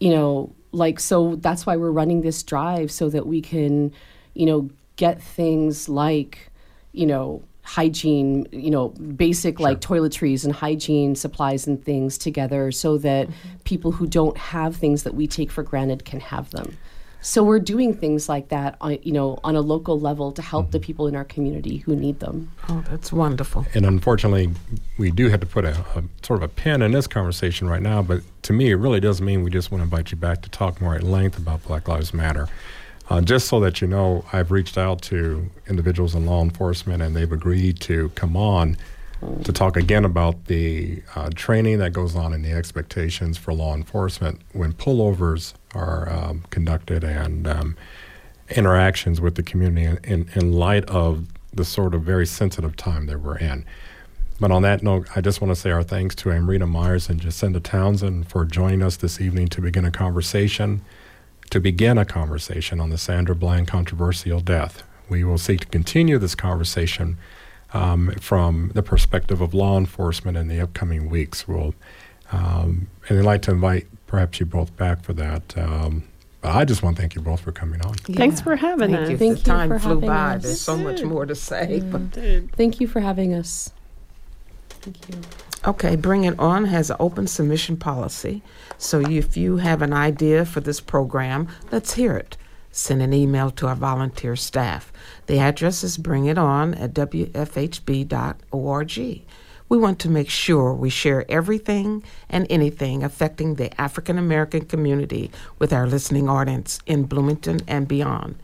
you know, like so that's why we're running this drive so that we can, you know, get things like, you know, hygiene, you know, basic like toiletries and hygiene supplies and things together so that mm-hmm. people who don't have things that we take for granted can have them. So we're doing things like that, on, you know, on a local level to help the people in our community who need them. Oh, that's wonderful. And unfortunately, we do have to put a, a sort of a pin in this conversation right now. But to me, it really does mean we just want to invite you back to talk more at length about Black Lives Matter. Uh, just so that you know, I've reached out to individuals in law enforcement, and they've agreed to come on to talk again about the uh, training that goes on and the expectations for law enforcement when pullovers are um, conducted and um, interactions with the community in, in, light of the sort of very sensitive time that we're in. But on that note, I just want to say our thanks to Amrita Myers and Jacinda Townsend for joining us this evening to begin a conversation, to begin a conversation on the Sandra Bland controversial death. We will seek to continue this conversation um, from the perspective of law enforcement in the upcoming weeks. We'll, um, and I'd like to invite perhaps you both back for that. Um, but I just want to thank you both for coming on. Thanks for having Thank us. you. Thank the you time for flew having by. us. There's so much more to say. But Thank you for having us. Thank you. Okay, Bring It On has an open submission policy. So if you have an idea for this program, let's hear it. Send an email to our volunteer staff. The address is bringiton at wfhb.org. We want to make sure we share everything and anything affecting the African American community with our listening audience in Bloomington and beyond.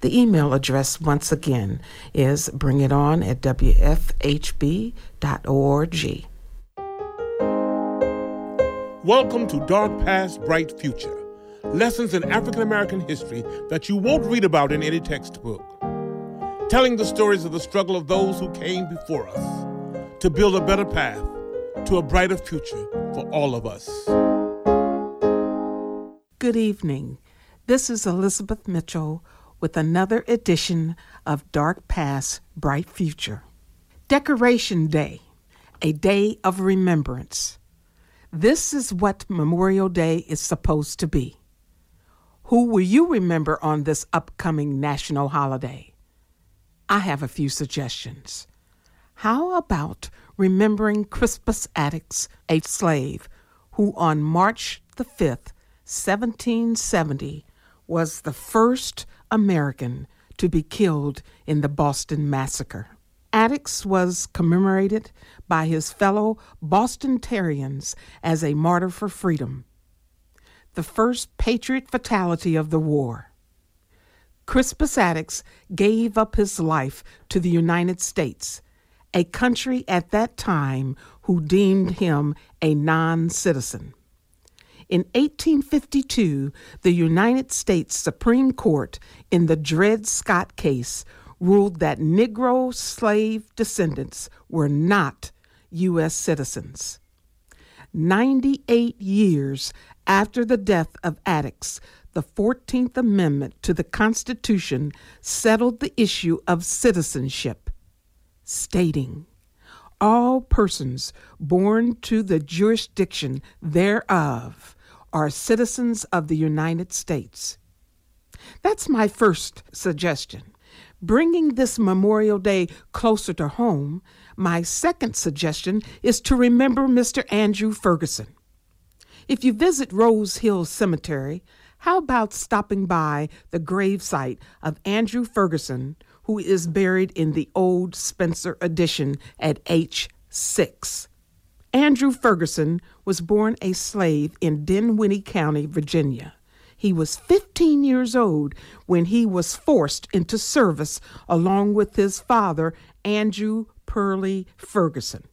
The email address, once again, is bringiton at wfhb.org. Welcome to Dark Past, Bright Future. Lessons in African American history that you won't read about in any textbook. Telling the stories of the struggle of those who came before us to build a better path to a brighter future for all of us. Good evening. This is Elizabeth Mitchell with another edition of Dark Past, Bright Future. Decoration Day, a day of remembrance. This is what Memorial Day is supposed to be. Who will you remember on this upcoming national holiday? I have a few suggestions. How about remembering Crispus Attucks, a slave, who on March the 5th, 1770, was the first American to be killed in the Boston Massacre? Attucks was commemorated by his fellow Boston Bostonians as a martyr for freedom, the first patriot fatality of the war. Crispus Attucks gave up his life to the United States, a country at that time who deemed him a non citizen. In 1852, the United States Supreme Court, in the Dred Scott case, ruled that Negro slave descendants were not U.S. citizens. 98 years after the death of Attucks, the 14th Amendment to the Constitution settled the issue of citizenship, stating, All persons born to the jurisdiction thereof are citizens of the United States. That's my first suggestion. Bringing this Memorial Day closer to home, my second suggestion is to remember Mr. Andrew Ferguson. If you visit Rose Hill Cemetery, how about stopping by the gravesite of Andrew Ferguson, who is buried in the old Spencer addition at H6? Andrew Ferguson was born a slave in Dinwiddie County, Virginia. He was 15 years old when he was forced into service along with his father, Andrew Purley Ferguson.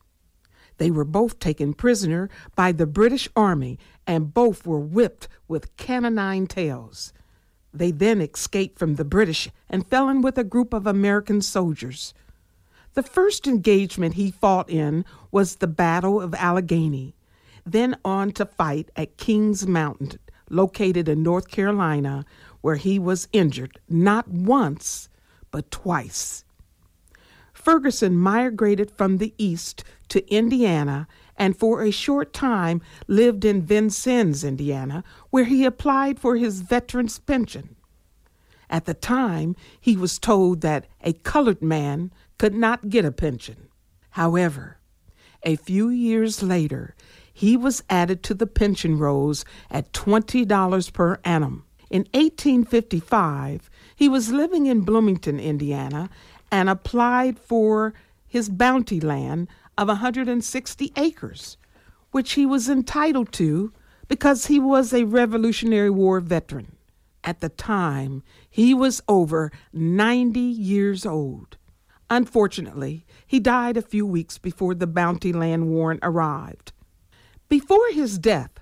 They were both taken prisoner by the British Army and both were whipped with canine tails. They then escaped from the British and fell in with a group of American soldiers. The first engagement he fought in was the Battle of Allegheny, then on to fight at Kings Mountain, located in North Carolina, where he was injured not once, but twice. Ferguson migrated from the east to Indiana and for a short time lived in Vincennes, Indiana, where he applied for his veteran's pension. At the time, he was told that a colored man could not get a pension. However, a few years later, he was added to the pension rolls at $20 per annum. In 1855, he was living in Bloomington, Indiana, and applied for his bounty land of 160 acres, which he was entitled to because he was a Revolutionary War veteran. At the time, he was over 90 years old. Unfortunately, he died a few weeks before the bounty land warrant arrived. Before his death,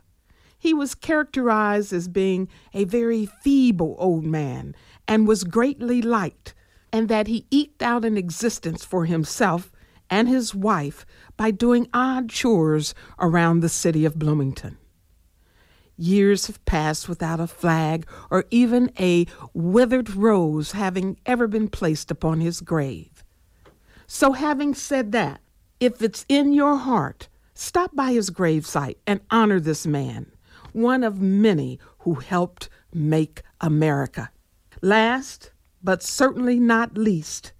he was characterized as being a very feeble old man and was greatly liked and that he eked out an existence for himself and his wife by doing odd chores around the city of Bloomington. Years have passed without a flag or even a withered rose having ever been placed upon his grave. So, having said that, if it's in your heart, stop by his gravesite and honor this man, one of many who helped make America. Last, but certainly not least,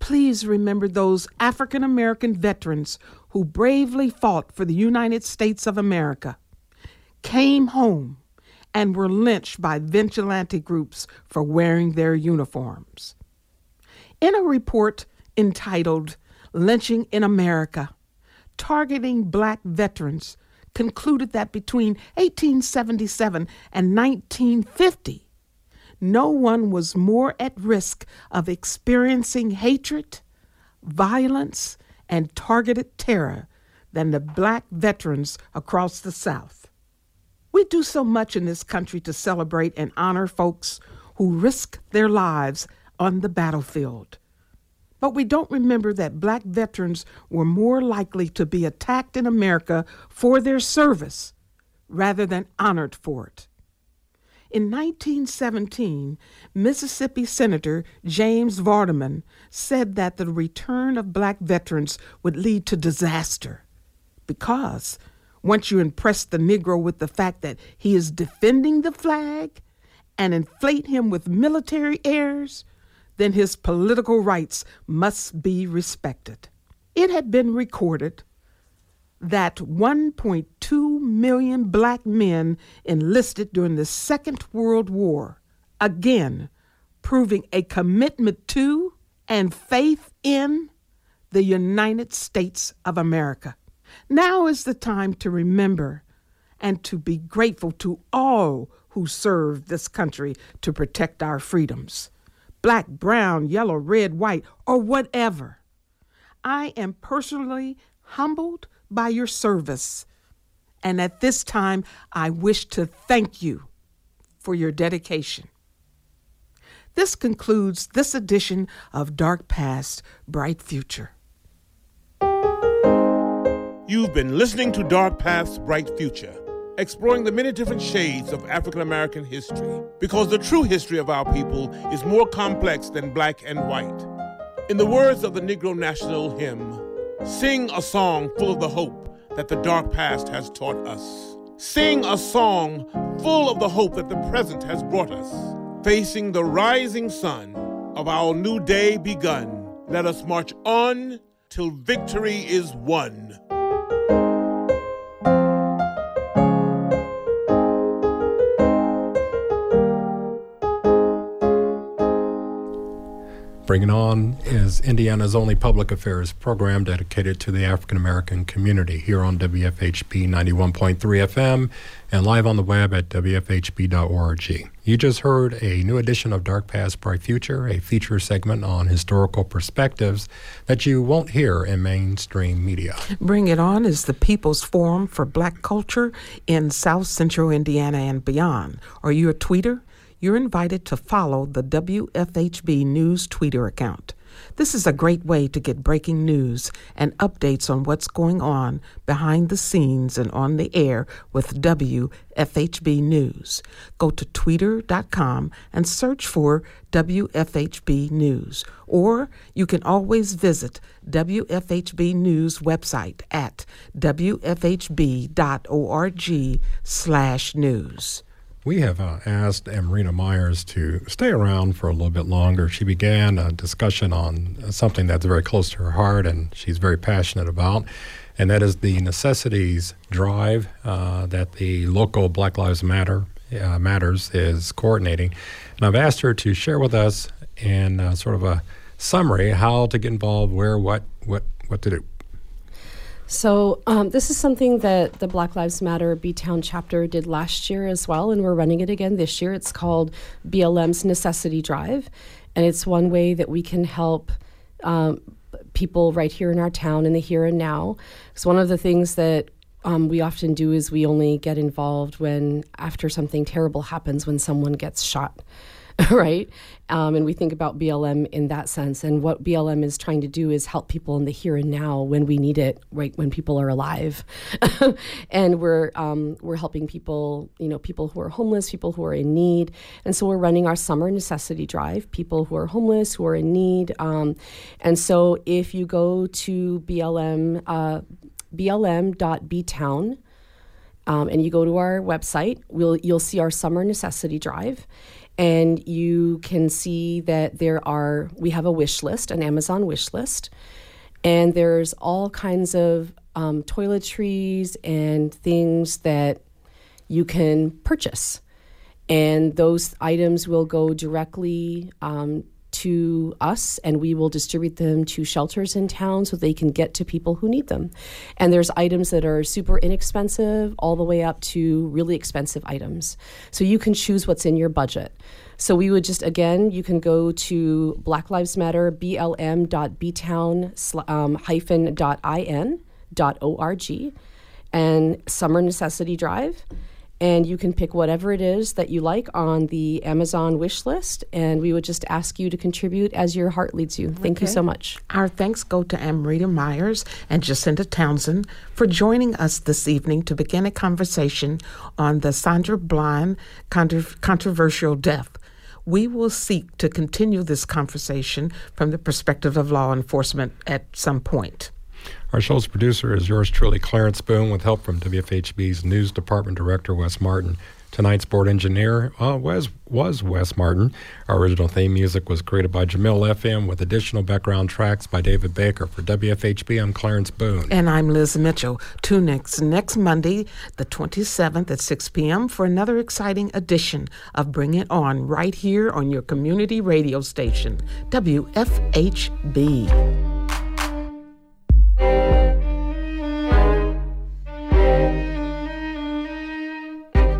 please remember those African American veterans who bravely fought for the United States of America, came home, and were lynched by vigilante groups for wearing their uniforms. In a report entitled Lynching in America, targeting black veterans concluded that between 1877 and 1950, no one was more at risk of experiencing hatred, violence, and targeted terror than the black veterans across the South. We do so much in this country to celebrate and honor folks who risk their lives on the battlefield. But we don't remember that black veterans were more likely to be attacked in America for their service rather than honored for it. In 1917, Mississippi Senator James Vardaman said that the return of black veterans would lead to disaster because once you impress the Negro with the fact that he is defending the flag and inflate him with military airs, then his political rights must be respected. It had been recorded that 1.2 million black men enlisted during the Second World War, again, proving a commitment to and faith in the United States of America. Now is the time to remember and to be grateful to all who served this country to protect our freedoms black, brown, yellow, red, white, or whatever. I am personally humbled by your service. And at this time, I wish to thank you for your dedication. This concludes this edition of Dark Past, Bright Future. You've been listening to Dark Past, Bright Future, exploring the many different shades of African American history, because the true history of our people is more complex than black and white. In the words of the Negro National Hymn, Sing a song full of the hope that the dark past has taught us. Sing a song full of the hope that the present has brought us. Facing the rising sun of our new day begun, let us march on till victory is won. Bring It On is Indiana's only public affairs program dedicated to the African American community here on WFHB 91.3 FM and live on the web at WFHB.org. You just heard a new edition of Dark Past, Bright Future, a feature segment on historical perspectives that you won't hear in mainstream media. Bring It On is the People's Forum for Black Culture in South Central Indiana and beyond. Are you a tweeter? You're invited to follow the WFHB News Twitter account. This is a great way to get breaking news and updates on what's going on behind the scenes and on the air with WFHB News. Go to twitter.com and search for WFHB News, or you can always visit WFHB News website at wfhb.org/news. We have uh, asked Amrita Myers to stay around for a little bit longer. She began a discussion on something that's very close to her heart and she's very passionate about, and that is the necessities drive uh, that the local Black Lives Matter uh, Matters is coordinating. And I've asked her to share with us in uh, sort of a summary how to get involved, where, what, what, what to do. So um, this is something that the Black Lives Matter B Town chapter did last year as well, and we're running it again this year. It's called BLM's Necessity Drive, and it's one way that we can help. Um, people right here in our town in the here and now. Because one of the things that um, we often do is we only get involved when after something terrible happens, when someone gets shot. right? Um, and we think about BLM in that sense. And what BLM is trying to do is help people in the here and now when we need it, right? When people are alive, and we're um, we're helping people, you know, people who are homeless, people who are in need. And so we're running our summer necessity drive. People who are homeless, who are in need. Um, and so if you go to BLM, uh, BLM.btown. Um, and you go to our website, we'll, you'll see our summer necessity drive and you can see that there are we have a wish list an amazon wish list. And there's all kinds of um, toiletries and things that you can purchase. And those items will go directly um, to us and we will distribute them to shelters in town so they can get to people who need them. And there's items that are super inexpensive all the way up to really expensive items. So you can choose what's in your budget. So we would just, again, you can go to Black Lives Matter, blm.btown um, hyphen in org and Summer Necessity Drive and you can pick whatever it is that you like on the Amazon wish list. And we would just ask you to contribute as your heart leads you. Thank okay. you so much. Our thanks go to Amrita Myers and Jacinda Townsend for joining us this evening to begin a conversation on the Sandra Bland contra- controversial death. We will seek to continue this conversation from the perspective of law enforcement at some point. Our show's producer is yours truly, Clarence Boone, with help from WFHB's News Department Director, Wes Martin. Tonight's board engineer uh, was, was Wes Martin. Our original theme music was created by Jamil FM with additional background tracks by David Baker. For WFHB, I'm Clarence Boone. And I'm Liz Mitchell. Tune next, next Monday, the 27th at 6 p.m. for another exciting edition of Bring It On right here on your community radio station, WFHB.